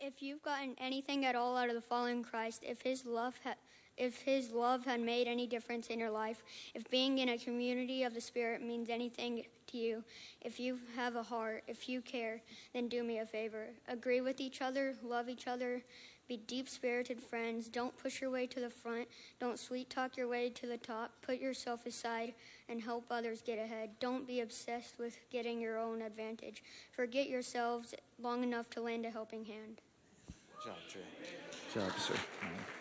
If you've gotten anything at all out of the fallen Christ, if his love ha- if his love had made any difference in your life, if being in a community of the Spirit means anything to you, if you have a heart, if you care, then do me a favor. Agree with each other, love each other, be deep spirited friends. Don't push your way to the front. Don't sweet talk your way to the top. Put yourself aside and help others get ahead. Don't be obsessed with getting your own advantage. Forget yourselves long enough to lend a helping hand. Good job, Trey. Good job, sir.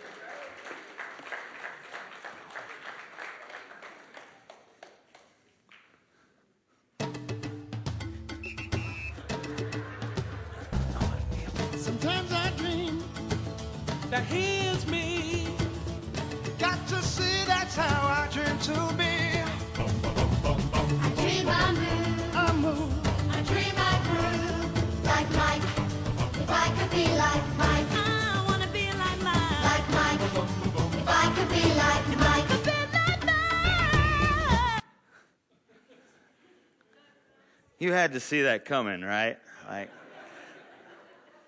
You had to see that coming, right? Like,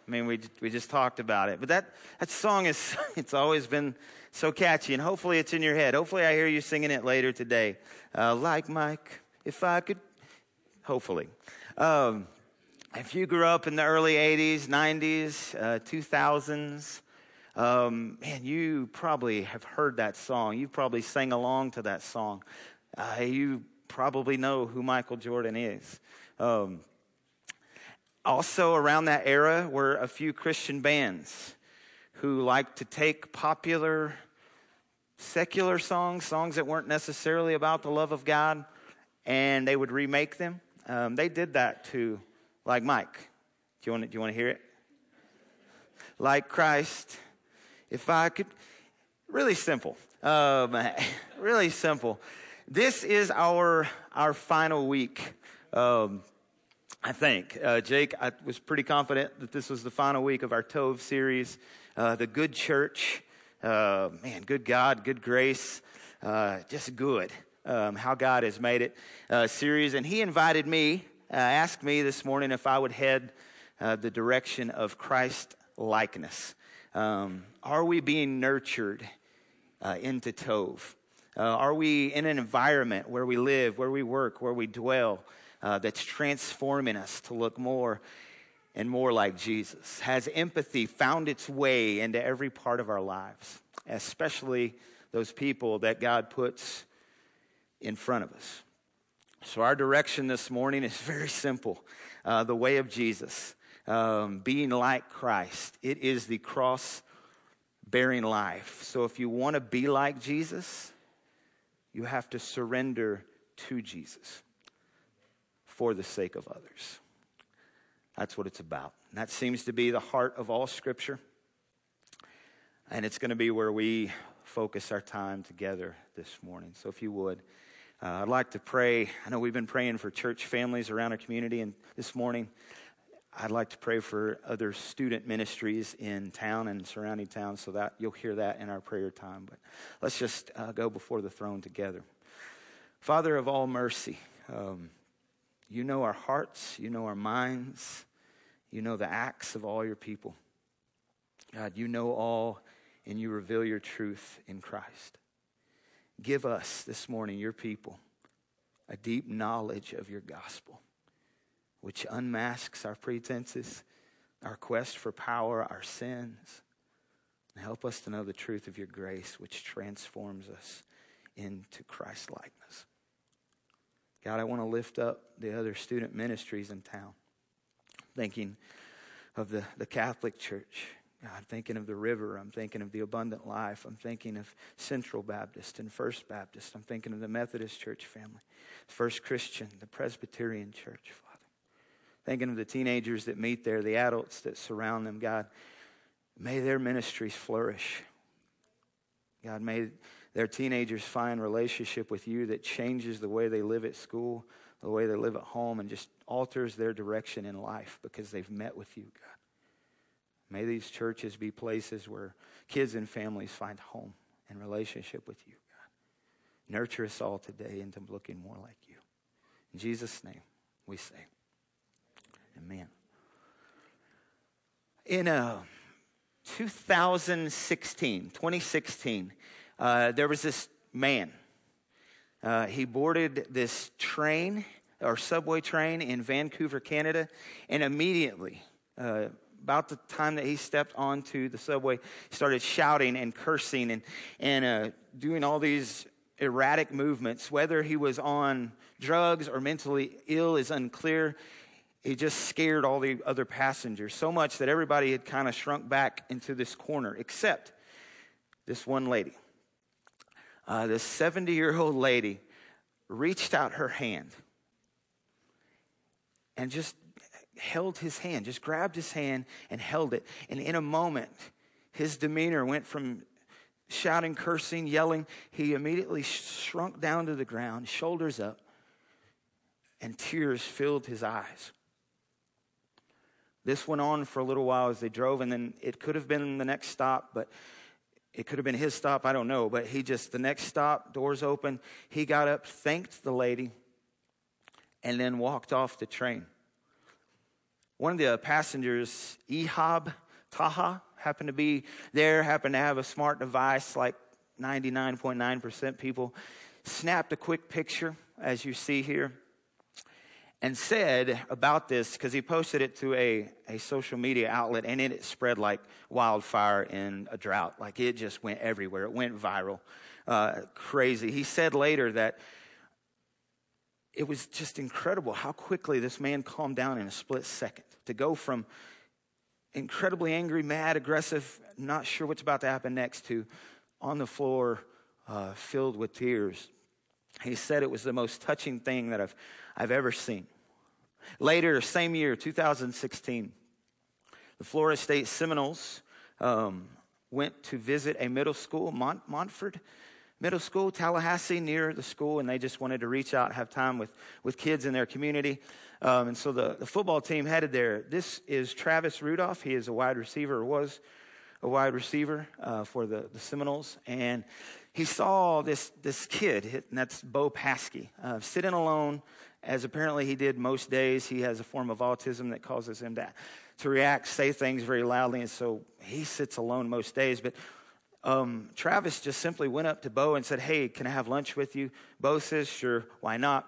I mean, we we just talked about it, but that that song is it's always been so catchy, and hopefully it's in your head. Hopefully, I hear you singing it later today, uh, like Mike. If I could, hopefully. Um, if you grew up in the early '80s, '90s, uh, 2000s. Um, man, you probably have heard that song. You probably sang along to that song. Uh, you probably know who Michael Jordan is. Um, also, around that era were a few Christian bands who liked to take popular secular songs, songs that weren't necessarily about the love of God, and they would remake them. Um, they did that to, like Mike. Do you want to, do you want to hear it? Like Christ, if I could. Really simple. Um, really simple. This is our our final week. Um, I think. Uh, Jake, I was pretty confident that this was the final week of our Tov series, uh, the Good Church. Uh, man, good God, good grace, uh, just good. Um, how God has made it uh, series. And he invited me, uh, asked me this morning if I would head the direction of Christ likeness. Um, are we being nurtured into Tov? Are we in an environment where we live, where we work, where we dwell, uh, that's transforming us to look more and more like Jesus? Has empathy found its way into every part of our lives, especially those people that God puts in front of us? So, our direction this morning is very simple uh, the way of Jesus, um, being like Christ. It is the cross bearing life. So, if you want to be like Jesus, you have to surrender to Jesus for the sake of others. That's what it's about. And that seems to be the heart of all Scripture. And it's going to be where we focus our time together this morning. So, if you would, uh, I'd like to pray. I know we've been praying for church families around our community, and this morning, I'd like to pray for other student ministries in town and surrounding towns so that you'll hear that in our prayer time. But let's just uh, go before the throne together. Father of all mercy, um, you know our hearts, you know our minds, you know the acts of all your people. God, you know all, and you reveal your truth in Christ. Give us this morning, your people, a deep knowledge of your gospel, which unmasks our pretenses, our quest for power, our sins. Help us to know the truth of your grace, which transforms us into Christ likeness. God, I want to lift up the other student ministries in town. Thinking of the, the Catholic Church. God, I'm thinking of the River. I'm thinking of the Abundant Life. I'm thinking of Central Baptist and First Baptist. I'm thinking of the Methodist Church family, First Christian, the Presbyterian Church, Father. Thinking of the teenagers that meet there, the adults that surround them. God, may their ministries flourish. God, may their teenagers find relationship with you that changes the way they live at school, the way they live at home, and just alters their direction in life because they've met with you, God. May these churches be places where kids and families find home and relationship with you, God. Nurture us all today into looking more like you. In Jesus' name, we say, Amen. In uh, 2016, 2016, uh, there was this man. Uh, he boarded this train or subway train in Vancouver, Canada, and immediately, uh, about the time that he stepped onto the subway, started shouting and cursing and, and uh, doing all these erratic movements. Whether he was on drugs or mentally ill is unclear. He just scared all the other passengers so much that everybody had kind of shrunk back into this corner, except this one lady. Uh, this 70 year old lady reached out her hand and just held his hand, just grabbed his hand and held it. And in a moment, his demeanor went from shouting, cursing, yelling. He immediately shrunk down to the ground, shoulders up, and tears filled his eyes. This went on for a little while as they drove, and then it could have been the next stop, but it could have been his stop, I don't know. But he just, the next stop, doors open, he got up, thanked the lady, and then walked off the train. One of the passengers, Ehab Taha, happened to be there, happened to have a smart device like 99.9% people, snapped a quick picture, as you see here, and said about this, because he posted it to a, a social media outlet, and it spread like wildfire in a drought. Like it just went everywhere. It went viral. Uh, crazy. He said later that it was just incredible how quickly this man calmed down in a split second to go from incredibly angry, mad, aggressive, not sure what's about to happen next to on the floor, uh, filled with tears. He said it was the most touching thing that I've, I've ever seen. Later, same year, 2016, the Florida State Seminoles um, went to visit a middle school, Mont- Montford Middle School, Tallahassee, near the school, and they just wanted to reach out, have time with, with kids in their community. Um, and so the, the football team headed there. This is Travis Rudolph. He is a wide receiver, was a wide receiver uh, for the, the Seminoles. And he saw this, this kid, and that's Bo Paske, uh, sitting alone, as apparently he did most days. He has a form of autism that causes him to, to react, say things very loudly, and so he sits alone most days. But um, Travis just simply went up to Bo and said, Hey, can I have lunch with you? Bo says, Sure, why not?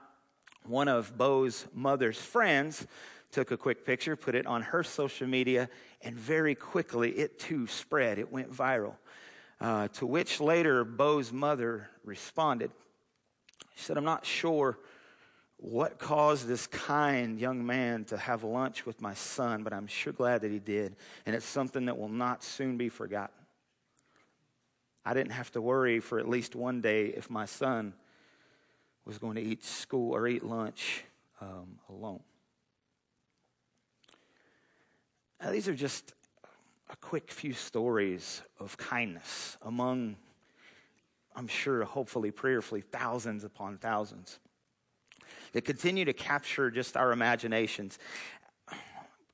One of Bo's mother's friends took a quick picture, put it on her social media, and very quickly it too spread. It went viral. Uh, to which later Bo's mother responded. She said, I'm not sure what caused this kind young man to have lunch with my son, but I'm sure glad that he did. And it's something that will not soon be forgotten. I didn't have to worry for at least one day if my son was going to eat school or eat lunch um, alone. Now, these are just a quick few stories of kindness among, I'm sure, hopefully, prayerfully, thousands upon thousands that continue to capture just our imaginations.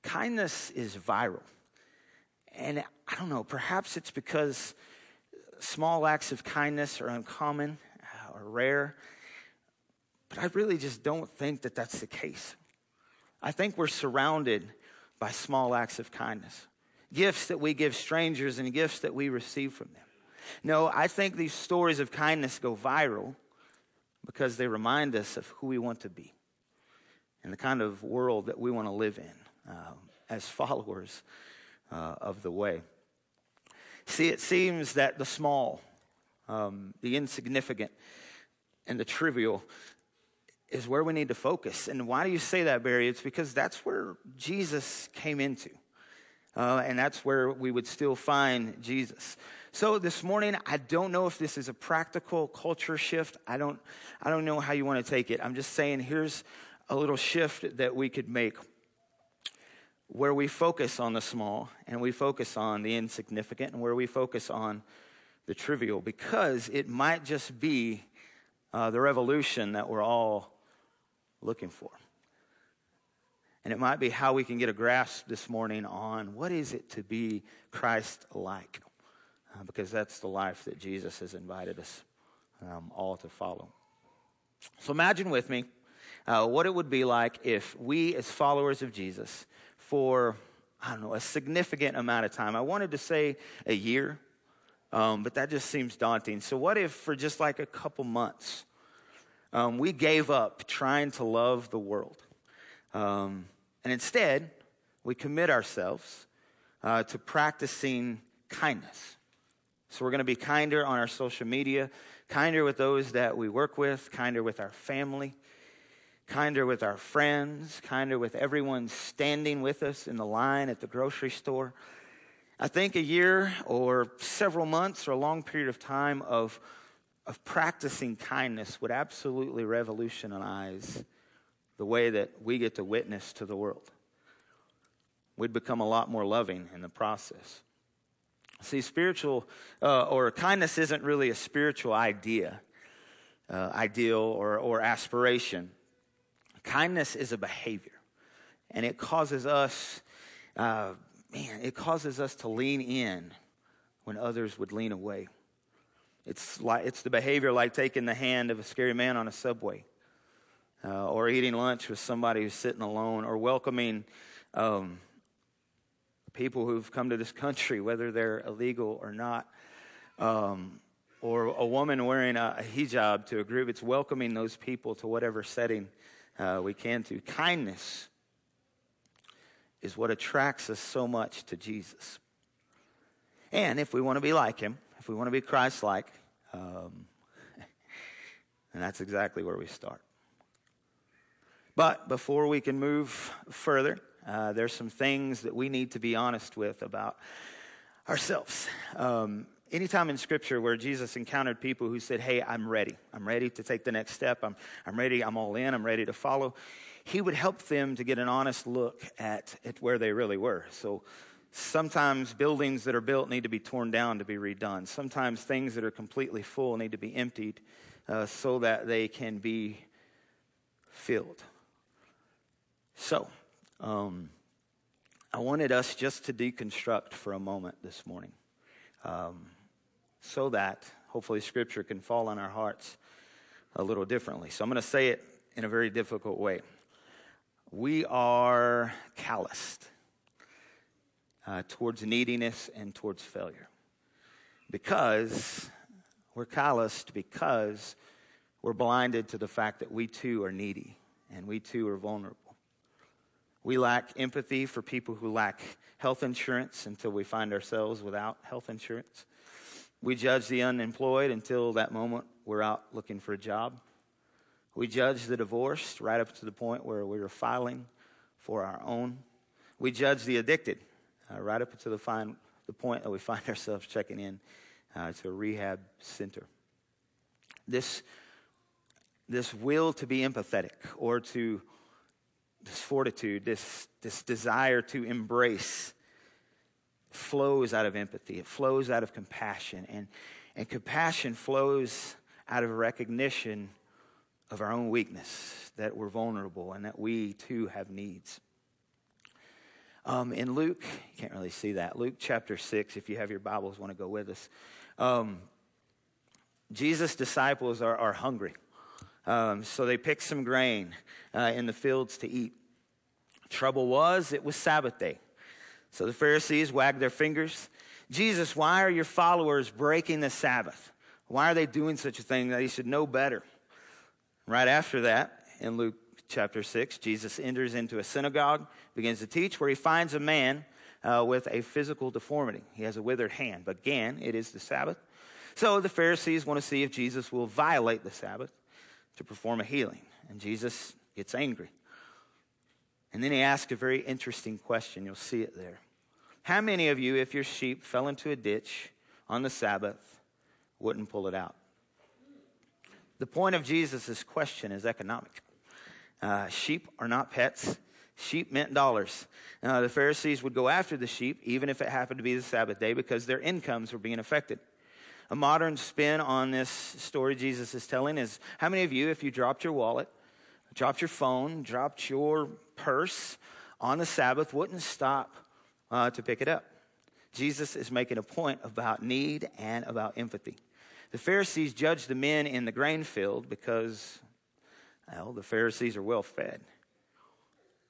Kindness is viral. And I don't know, perhaps it's because small acts of kindness are uncommon uh, or rare, but I really just don't think that that's the case. I think we're surrounded by small acts of kindness, gifts that we give strangers and gifts that we receive from them. No, I think these stories of kindness go viral because they remind us of who we want to be and the kind of world that we want to live in uh, as followers uh, of the way. See, it seems that the small, um, the insignificant, and the trivial is where we need to focus. And why do you say that, Barry? It's because that's where Jesus came into. Uh, and that's where we would still find Jesus. So this morning, I don't know if this is a practical culture shift. I don't, I don't know how you want to take it. I'm just saying here's a little shift that we could make where we focus on the small and we focus on the insignificant and where we focus on the trivial because it might just be uh, the revolution that we're all looking for. And it might be how we can get a grasp this morning on what is it to be Christ like, uh, because that's the life that Jesus has invited us um, all to follow. So imagine with me uh, what it would be like if we, as followers of Jesus, for I don't know, a significant amount of time. I wanted to say a year, um, but that just seems daunting. So, what if for just like a couple months, um, we gave up trying to love the world? Um, and instead, we commit ourselves uh, to practicing kindness. So, we're going to be kinder on our social media, kinder with those that we work with, kinder with our family, kinder with our friends, kinder with everyone standing with us in the line at the grocery store. I think a year or several months or a long period of time of, of practicing kindness would absolutely revolutionize the way that we get to witness to the world. We'd become a lot more loving in the process. See, spiritual uh, or kindness isn't really a spiritual idea, uh, ideal, or, or aspiration. Kindness is a behavior, and it causes us, uh, man, it causes us to lean in when others would lean away. It's like it's the behavior like taking the hand of a scary man on a subway, uh, or eating lunch with somebody who's sitting alone, or welcoming. Um, people who've come to this country, whether they're illegal or not, um, or a woman wearing a, hijab to a group. It's welcoming those people to whatever setting uh, we can to. Kindness is what attracts us so much to Jesus. And if we want to be like him, if we want to be Christ like, um, and that's exactly where we start. But before we can move further, uh, there's some things that we need to be honest with about ourselves. Um, anytime in Scripture where Jesus encountered people who said, Hey, I'm ready. I'm ready to take the next step. I'm, I'm ready. I'm all in. I'm ready to follow. He would help them to get an honest look at, at where they really were. So sometimes buildings that are built need to be torn down to be redone. Sometimes things that are completely full need to be emptied uh, so that they can be filled. So, um, I wanted us just to deconstruct for a moment this morning um, so that hopefully Scripture can fall on our hearts a little differently. So I'm going to say it in a very difficult way. We are calloused uh, towards neediness and towards failure because we're calloused because we're blinded to the fact that we too are needy and we too are vulnerable. We lack empathy for people who lack health insurance until we find ourselves without health insurance. We judge the unemployed until that moment we're out looking for a job. We judge the divorced right up to the point where we are filing for our own. We judge the addicted uh, right up to the, fine, the point that we find ourselves checking in uh, to a rehab center. This, this will to be empathetic or to this fortitude, this, this desire to embrace flows out of empathy. It flows out of compassion. And, and compassion flows out of recognition of our own weakness, that we're vulnerable and that we too have needs. Um, in Luke, you can't really see that. Luke chapter 6, if you have your Bibles, want to go with us. Um, Jesus' disciples are, are hungry. Um, so they picked some grain uh, in the fields to eat. Trouble was, it was Sabbath day. So the Pharisees wagged their fingers. Jesus, why are your followers breaking the Sabbath? Why are they doing such a thing that he should know better? Right after that, in Luke chapter 6, Jesus enters into a synagogue, begins to teach, where he finds a man uh, with a physical deformity. He has a withered hand. But again, it is the Sabbath. So the Pharisees want to see if Jesus will violate the Sabbath to perform a healing. And Jesus gets angry. And then he asks a very interesting question. You'll see it there. How many of you, if your sheep fell into a ditch on the Sabbath, wouldn't pull it out? The point of Jesus' question is economic. Uh, sheep are not pets. Sheep meant dollars. Uh, the Pharisees would go after the sheep, even if it happened to be the Sabbath day, because their incomes were being affected. A modern spin on this story Jesus is telling is how many of you, if you dropped your wallet, dropped your phone, dropped your purse on the Sabbath, wouldn't stop uh, to pick it up? Jesus is making a point about need and about empathy. The Pharisees judged the men in the grain field because, well, the Pharisees are well fed.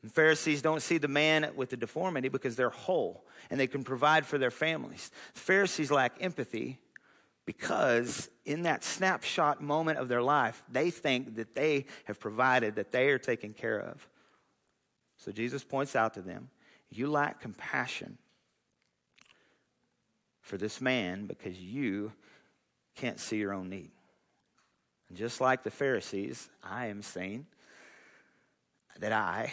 The Pharisees don't see the man with the deformity because they're whole and they can provide for their families. The Pharisees lack empathy because in that snapshot moment of their life, they think that they have provided, that they are taken care of. So Jesus points out to them, You lack compassion for this man because you can't see your own need. And just like the Pharisees, I am saying that I,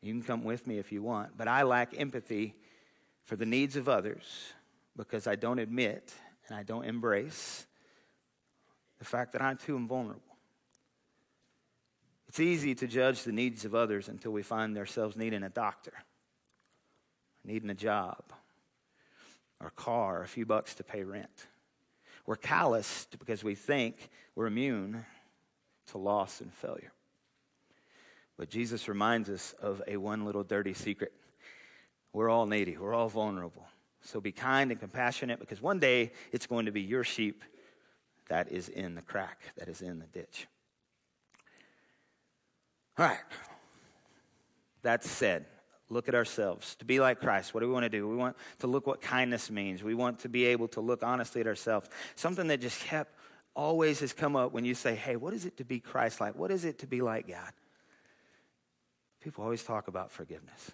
you can come with me if you want, but I lack empathy for the needs of others because I don't admit and I don't embrace the fact that I too am vulnerable. It's easy to judge the needs of others until we find ourselves needing a doctor, needing a job, or a car, or a few bucks to pay rent. We're calloused because we think we're immune to loss and failure. But Jesus reminds us of a one little dirty secret. We're all needy, we're all vulnerable. So be kind and compassionate because one day it's going to be your sheep that is in the crack, that is in the ditch. All right. That said, look at ourselves. To be like Christ, what do we want to do? We want to look what kindness means. We want to be able to look honestly at ourselves. Something that just kept always has come up when you say, hey, what is it to be Christ like? What is it to be like God? People always talk about forgiveness.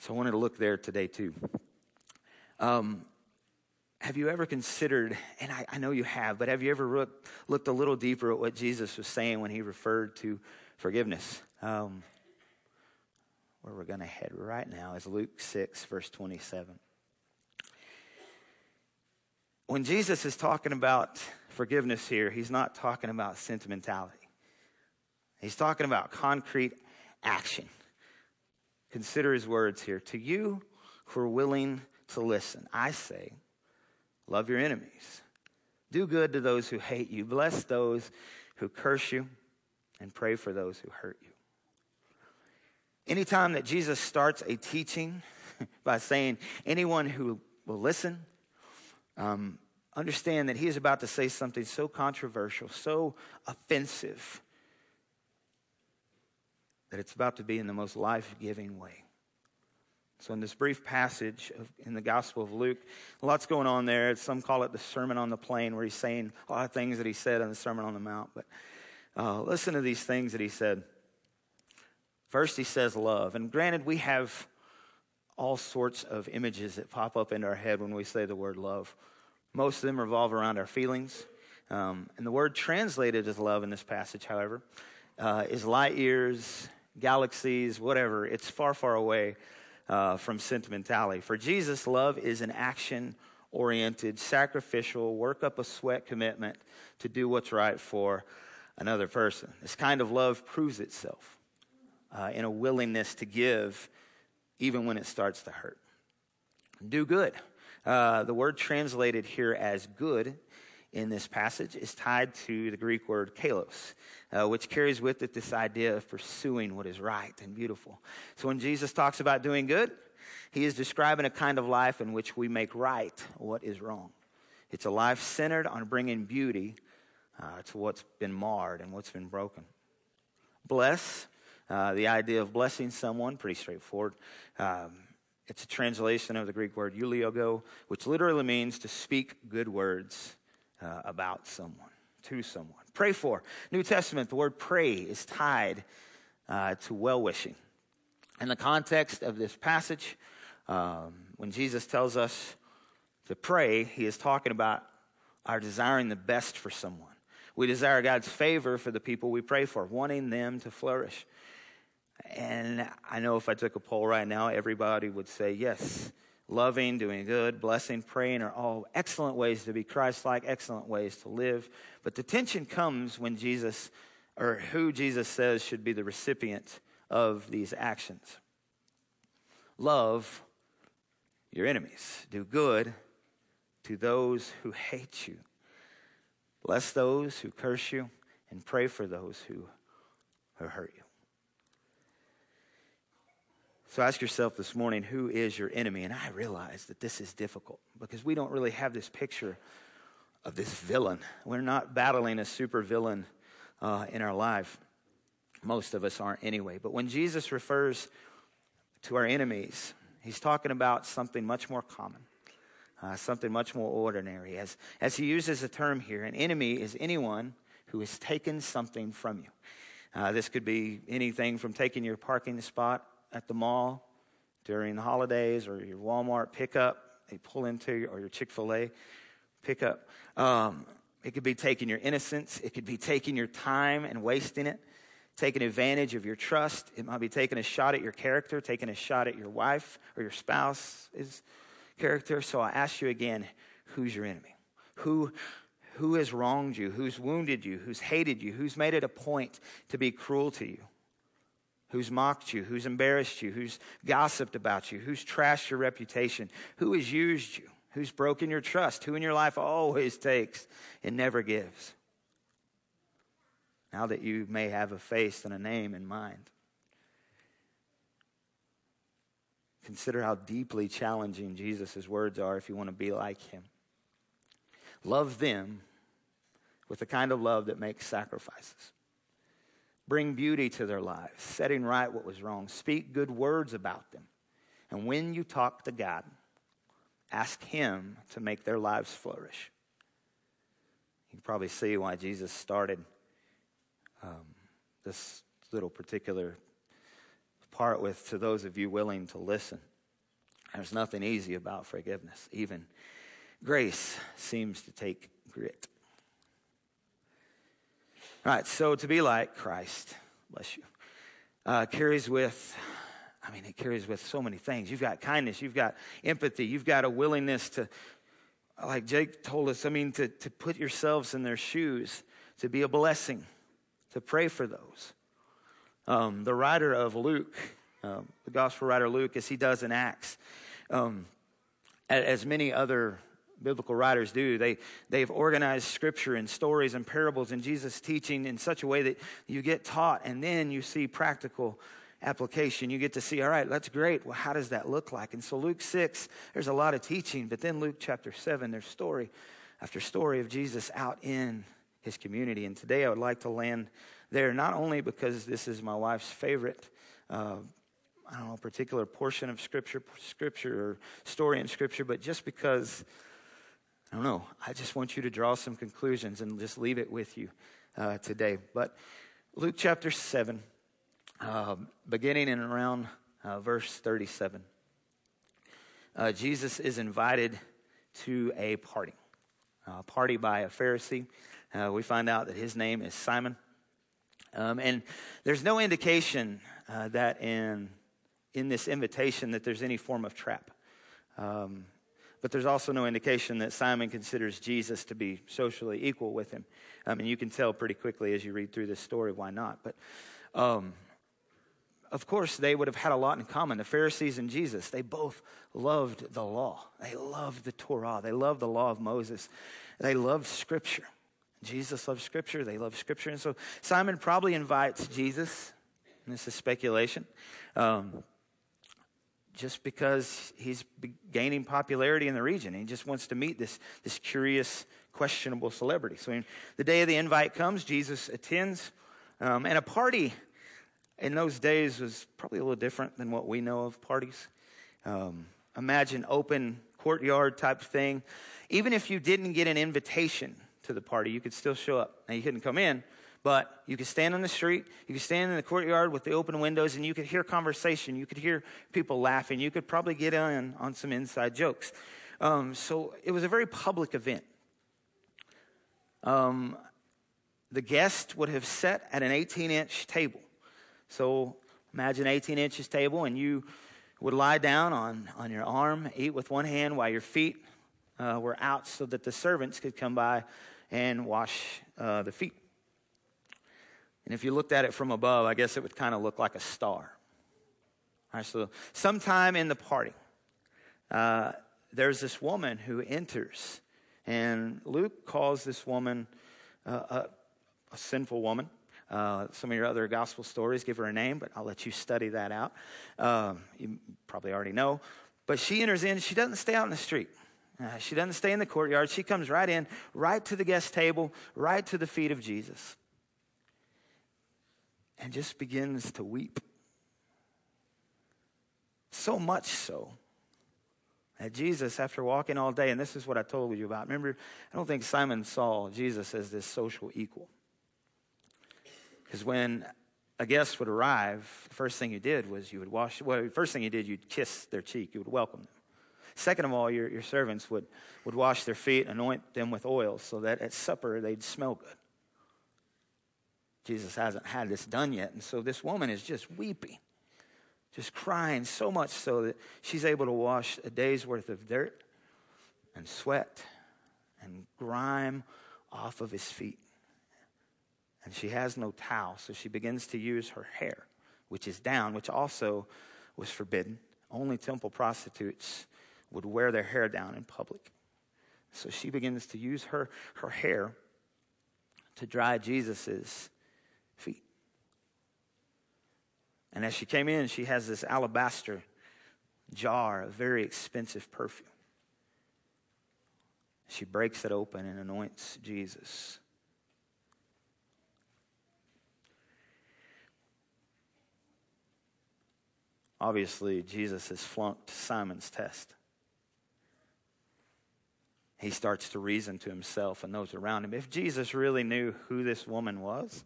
So I wanted to look there today too. Um, have you ever considered, and I, I, know you have, but have you ever looked, looked a little deeper at what Jesus was saying when he referred to forgiveness? Um, where we're going to head right now is Luke 6, verse 27. When Jesus is talking about forgiveness here, he's not talking about sentimentality. He's talking about concrete action. Consider his words here. To you who are willing to listen, I say, love your enemies. Do good to those who hate you. Bless those who curse you, and pray for those who hurt you. Anytime that Jesus starts a teaching by saying, anyone who will listen, um, understand that he is about to say something so controversial, so offensive, that it's about to be in the most life giving way. So, in this brief passage of, in the Gospel of Luke, lots going on there. Some call it the Sermon on the Plain, where he's saying a lot of things that he said in the Sermon on the Mount. But uh, listen to these things that he said. First, he says love. And granted, we have all sorts of images that pop up into our head when we say the word love. Most of them revolve around our feelings. Um, and the word translated as love in this passage, however, uh, is light years, galaxies, whatever. It's far, far away uh, from sentimentality. For Jesus, love is an action oriented, sacrificial, work up a sweat commitment to do what's right for another person. This kind of love proves itself uh, in a willingness to give even when it starts to hurt. Do good. Uh, the word translated here as good in this passage is tied to the Greek word kalos, uh, which carries with it this idea of pursuing what is right and beautiful. So when Jesus talks about doing good, he is describing a kind of life in which we make right what is wrong. It's a life centered on bringing beauty uh, to what's been marred and what's been broken. Bless uh, the idea of blessing someone, pretty straightforward. Um, it's a translation of the Greek word eulogeo, which literally means to speak good words uh, about someone, to someone. Pray for. New Testament, the word pray is tied uh, to well wishing. In the context of this passage, um, when Jesus tells us to pray, he is talking about our desiring the best for someone. We desire God's favor for the people we pray for, wanting them to flourish. And I know if I took a poll right now, everybody would say, yes, loving, doing good, blessing, praying are all excellent ways to be Christ like, excellent ways to live. But the tension comes when Jesus, or who Jesus says should be the recipient of these actions. Love your enemies, do good to those who hate you, bless those who curse you, and pray for those who, who hurt you. So ask yourself this morning, who is your enemy? And I realize that this is difficult because we don't really have this picture of this villain. We're not battling a super villain uh, in our life. Most of us aren't anyway. But when Jesus refers to our enemies, he's talking about something much more common, uh, something much more ordinary. As, as he uses the term here, an enemy is anyone who has taken something from you. Uh, this could be anything from taking your parking spot at the mall during the holidays or your Walmart pickup, they pull into, or your Chick fil A pickup. Um, it could be taking your innocence, it could be taking your time and wasting it taking advantage of your trust. It might be taking a shot at your character, taking a shot at your wife or your spouse's character. So I ask you again who's your enemy? Who, who has wronged you? Who's wounded you? Who's hated you? Who's made it a point to be cruel to you? Who's mocked you? Who's embarrassed you? Who's gossiped about you? Who's trashed your reputation? Who has used you? Who's broken your trust? Who in your life always takes and never gives? now that you may have a face and a name in mind. Consider how deeply challenging Jesus' words are if you want to be like him. Love them with the kind of love that makes sacrifices. Bring beauty to their lives, setting right what was wrong. Speak good words about them. And when you talk to God, ask Him to make their lives flourish. You can probably see why Jesus started um, this little particular part with to those of you willing to listen. There's nothing easy about forgiveness. Even grace seems to take grit. All right, so to be like Christ, bless you, uh, carries with, I mean, it carries with so many things. You've got kindness, you've got empathy, you've got a willingness to, like Jake told us, I mean, to, to put yourselves in their shoes, to be a blessing to pray for those. Um, the writer of Luke, um, the gospel writer Luke, as he does in Acts, um, as many other biblical writers do, they, they've organized scripture and stories and parables and Jesus' teaching in such a way that you get taught and then you see practical application. You get to see, all right, that's great. Well, how does that look like? And so Luke 6, there's a lot of teaching, but then Luke chapter 7, there's story after story of Jesus out in his community. And today I would like to land there, not only because this is my wife's favorite, uh, I don't know, particular portion of scripture, scripture or story in scripture, but just because, I don't know, I just want you to draw some conclusions and just leave it with you uh, today. But Luke chapter 7, uh, beginning in around uh, verse 37, uh, Jesus is invited to a party, a party by a Pharisee uh, we find out that his name is Simon. Um, and there's no indication uh, that in, in this invitation that there's any form of trap. Um, but there's also no indication that Simon considers Jesus to be socially equal with him. I mean, you can tell pretty quickly as you read through this story why not. But um, of course, they would have had a lot in common. The Pharisees and Jesus, they both loved the law. They loved the Torah. They loved the law of Moses. They loved Scripture. Jesus loves Scripture. They love Scripture. And so Simon probably invites Jesus, this is speculation, um, just because he's gaining popularity in the region. He just wants to meet this, this curious, questionable celebrity. So the day of the invite comes, Jesus attends, um, and a party in those days was probably a little different than what we know of parties. Um, imagine open courtyard type thing. Even if you didn't get an invitation, to the party. You could still show up. Now, you couldn't come in, but you could stand on the street, you could stand in the courtyard with the open windows, and you could hear conversation. You could hear people laughing. You could probably get in on some inside jokes. Um, so it was a very public event. Um, the guest would have sat at an 18 inch table. So imagine 18 inches table, and you would lie down on, on your arm, eat with one hand while your feet uh, were out so that the servants could come by and wash uh, the feet. And if you looked at it from above, I guess it would kind of look like a star. All right, so sometime in the party, uh, there's this woman who enters, and Luke calls this woman uh, a, a, sinful woman. Uh, some of your other gospel stories give her a name, but I'll let you study that out. Um, you probably already know. But she enters in, she doesn't stay out in the street. Uh, she doesn't stay in the courtyard. She comes right in, right to the guest table, right to the feet of Jesus. And just begins to weep. So much so that Jesus, after walking all day, and this is what I told you about. Remember, I don't think Simon saw Jesus as this social equal. Because when a guest would arrive, the first thing you did was you would wash, well, the first thing you did, you'd kiss their cheek, you would welcome them. Second of all, your, your servants would, would wash their feet, anoint them with oil, so that at supper they'd smell good. Jesus hasn't had this done yet, and so this woman is just weeping, just crying so much so that she's able to wash a day's worth of dirt and sweat and grime off of his feet. And she has no towel, so she begins to use her hair, which is down, which also was forbidden. Only temple prostitutes would wear their hair down in public. So she begins to use her, her hair to dry Jesus's feet. And as she came in, she has this alabaster jar of very expensive perfume. She breaks it open and anoints Jesus. Obviously, Jesus has flunked Simon's test. He starts to reason to himself and those around him. If Jesus really knew who this woman was,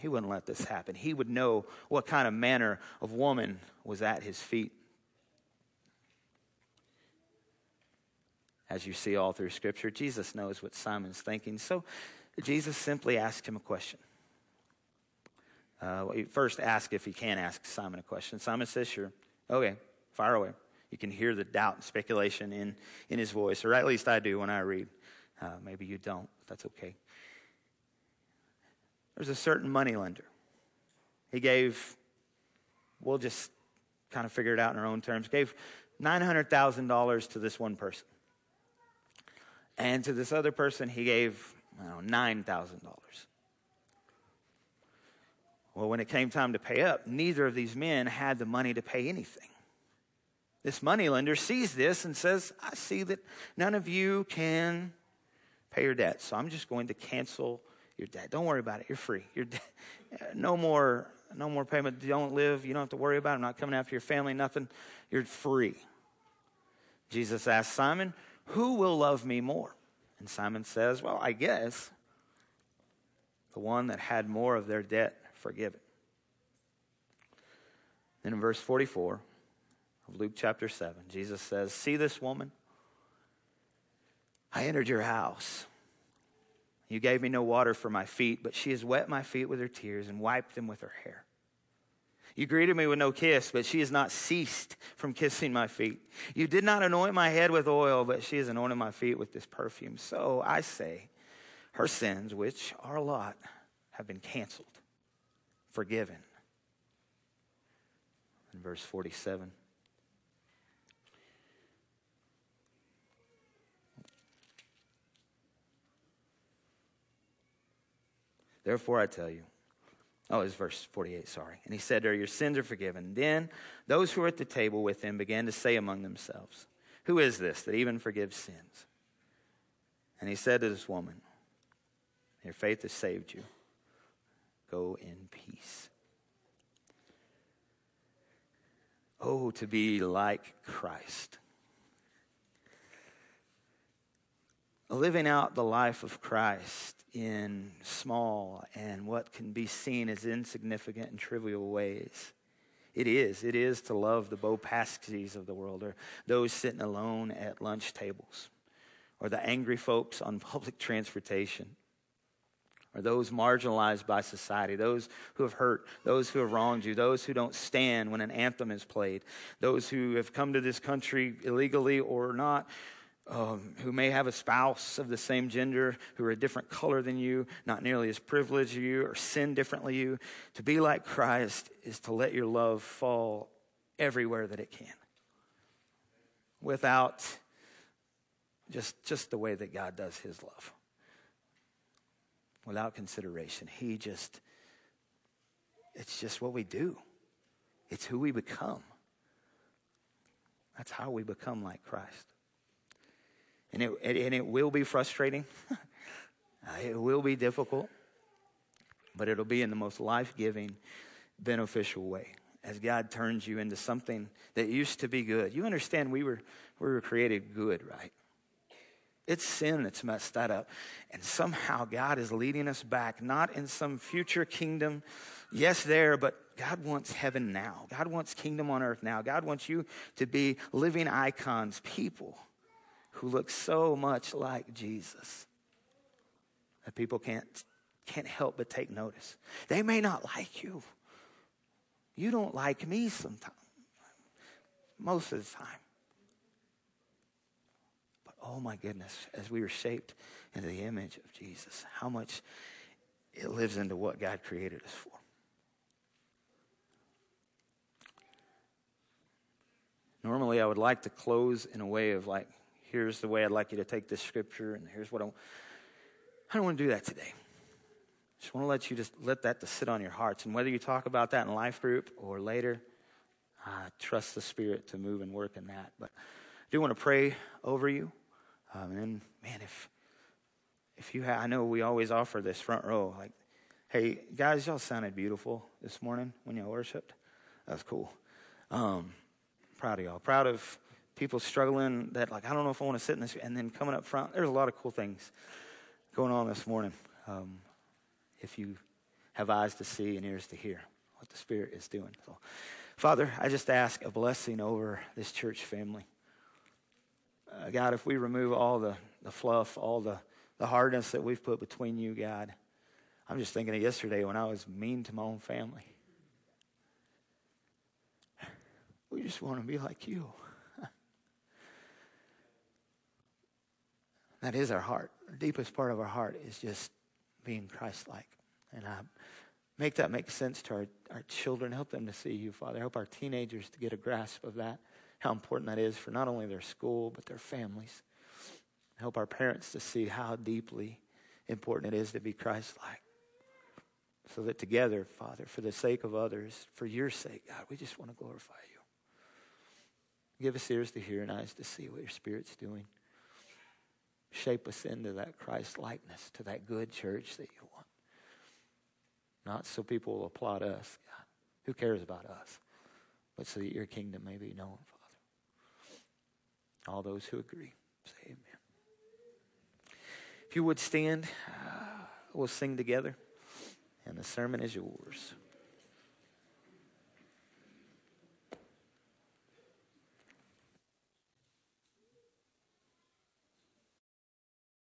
he wouldn't let this happen. He would know what kind of manner of woman was at his feet. As you see all through Scripture, Jesus knows what Simon's thinking. So Jesus simply asked him a question. Uh, first ask if he can ask Simon a question. Simon says, Sure. Okay, fire away. You can hear the doubt and speculation in, in his voice, or at least I do when I read. Uh, maybe you don't. That's okay. There's a certain money lender. He gave, we'll just kind of figure it out in our own terms, gave $900,000 to this one person. And to this other person, he gave, I don't know, $9,000. Well, when it came time to pay up, neither of these men had the money to pay anything. This moneylender sees this and says, I see that none of you can pay your debt, so I'm just going to cancel your debt. Don't worry about it. You're free. You're de- no more no more payment. Don't live. You don't have to worry about it. I'm not coming after your family, nothing. You're free. Jesus asked Simon, Who will love me more? And Simon says, Well, I guess the one that had more of their debt forgiven. Then in verse 44 of Luke chapter 7, Jesus says, See this woman? I entered your house. You gave me no water for my feet, but she has wet my feet with her tears and wiped them with her hair. You greeted me with no kiss, but she has not ceased from kissing my feet. You did not anoint my head with oil, but she has anointed my feet with this perfume. So I say, her sins, which are a lot, have been canceled, forgiven. In verse 47. Therefore, I tell you, oh, it's verse 48, sorry. And he said to her, Your sins are forgiven. Then those who were at the table with him began to say among themselves, Who is this that even forgives sins? And he said to this woman, Your faith has saved you. Go in peace. Oh, to be like Christ. Living out the life of Christ in small and what can be seen as insignificant and trivial ways. It is. It is to love the Bo of the world or those sitting alone at lunch tables or the angry folks on public transportation or those marginalized by society, those who have hurt, those who have wronged you, those who don't stand when an anthem is played, those who have come to this country illegally or not, um, who may have a spouse of the same gender, who are a different color than you, not nearly as privileged as you, or sin differently you. To be like Christ is to let your love fall everywhere that it can, without just just the way that God does His love, without consideration. He just it's just what we do. It's who we become. That's how we become like Christ. And it, and it will be frustrating. Uh, it will be difficult. but it'll be in the most life giving, beneficial way as God turns you into something that used to be good. You understand we were, we were created good, right? It's sin that's messed that up. And somehow God is leading us back, not in some future kingdom. Yes, there, but God wants heaven now. God wants kingdom on earth now. God wants you to be living icons, people who look so much like Jesus that people can't, can't help but take notice. They may not like you. You don't like me sometimes, most of the time. But oh my goodness, as we were shaped into the image of Jesus, how much it lives into what God created us for. Normally, I would like to close in a way of like, here's the way I'd like you to take this scripture, and here's what I, I don't want to do that today. Just want to let you just let that to sit on your hearts. And whether you talk about that in life group or later, I trust the Spirit to move and work in that. But I do want to pray over you. Um, and man, if if you have, I know we always offer this front row. Like, hey guys, y'all sounded beautiful this morning when y'all worshipped. That was cool. Um, proud of y'all. Proud of people struggling that like I don't know if I want to sit in this. And then coming up front, there's a lot of cool things going on this morning. Um, if you have eyes to see and ears to hear what the Spirit is doing. So, Father, I just ask a blessing over this church family. Uh, God, if we remove all the, the fluff, all the, the hardness that we've put between you, God, I'm just thinking of yesterday when I was mean to my own family. We just want to be like you. That is our heart. The deepest part of our heart is just being Christ like. And I make that make sense to our, our children. Help them to see you, Father. Help our teenagers to get a grasp of that, how important that is for not only their school, but their families. Help our parents to see how deeply important it is to be Christ like. So that together, Father, for the sake of others, for your sake, God, we just want to glorify you. Give us ears to hear and eyes to see what your Spirit's doing. Shape us into that Christ likeness, to that good church that you want. Not so people will applaud us. God. Who cares about us? But so that your kingdom may be known, Father. All those who agree, say amen. If you would stand, uh, we'll sing together, and the sermon is yours.